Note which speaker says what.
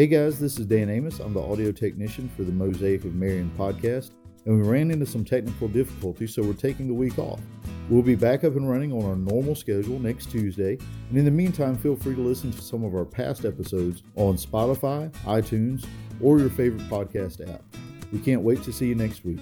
Speaker 1: Hey guys, this is Dan Amos. I'm the audio technician for the Mosaic of Marion podcast, and we ran into some technical difficulties, so we're taking the week off. We'll be back up and running on our normal schedule next Tuesday, and in the meantime, feel free to listen to some of our past episodes on Spotify, iTunes, or your favorite podcast app. We can't wait to see you next week.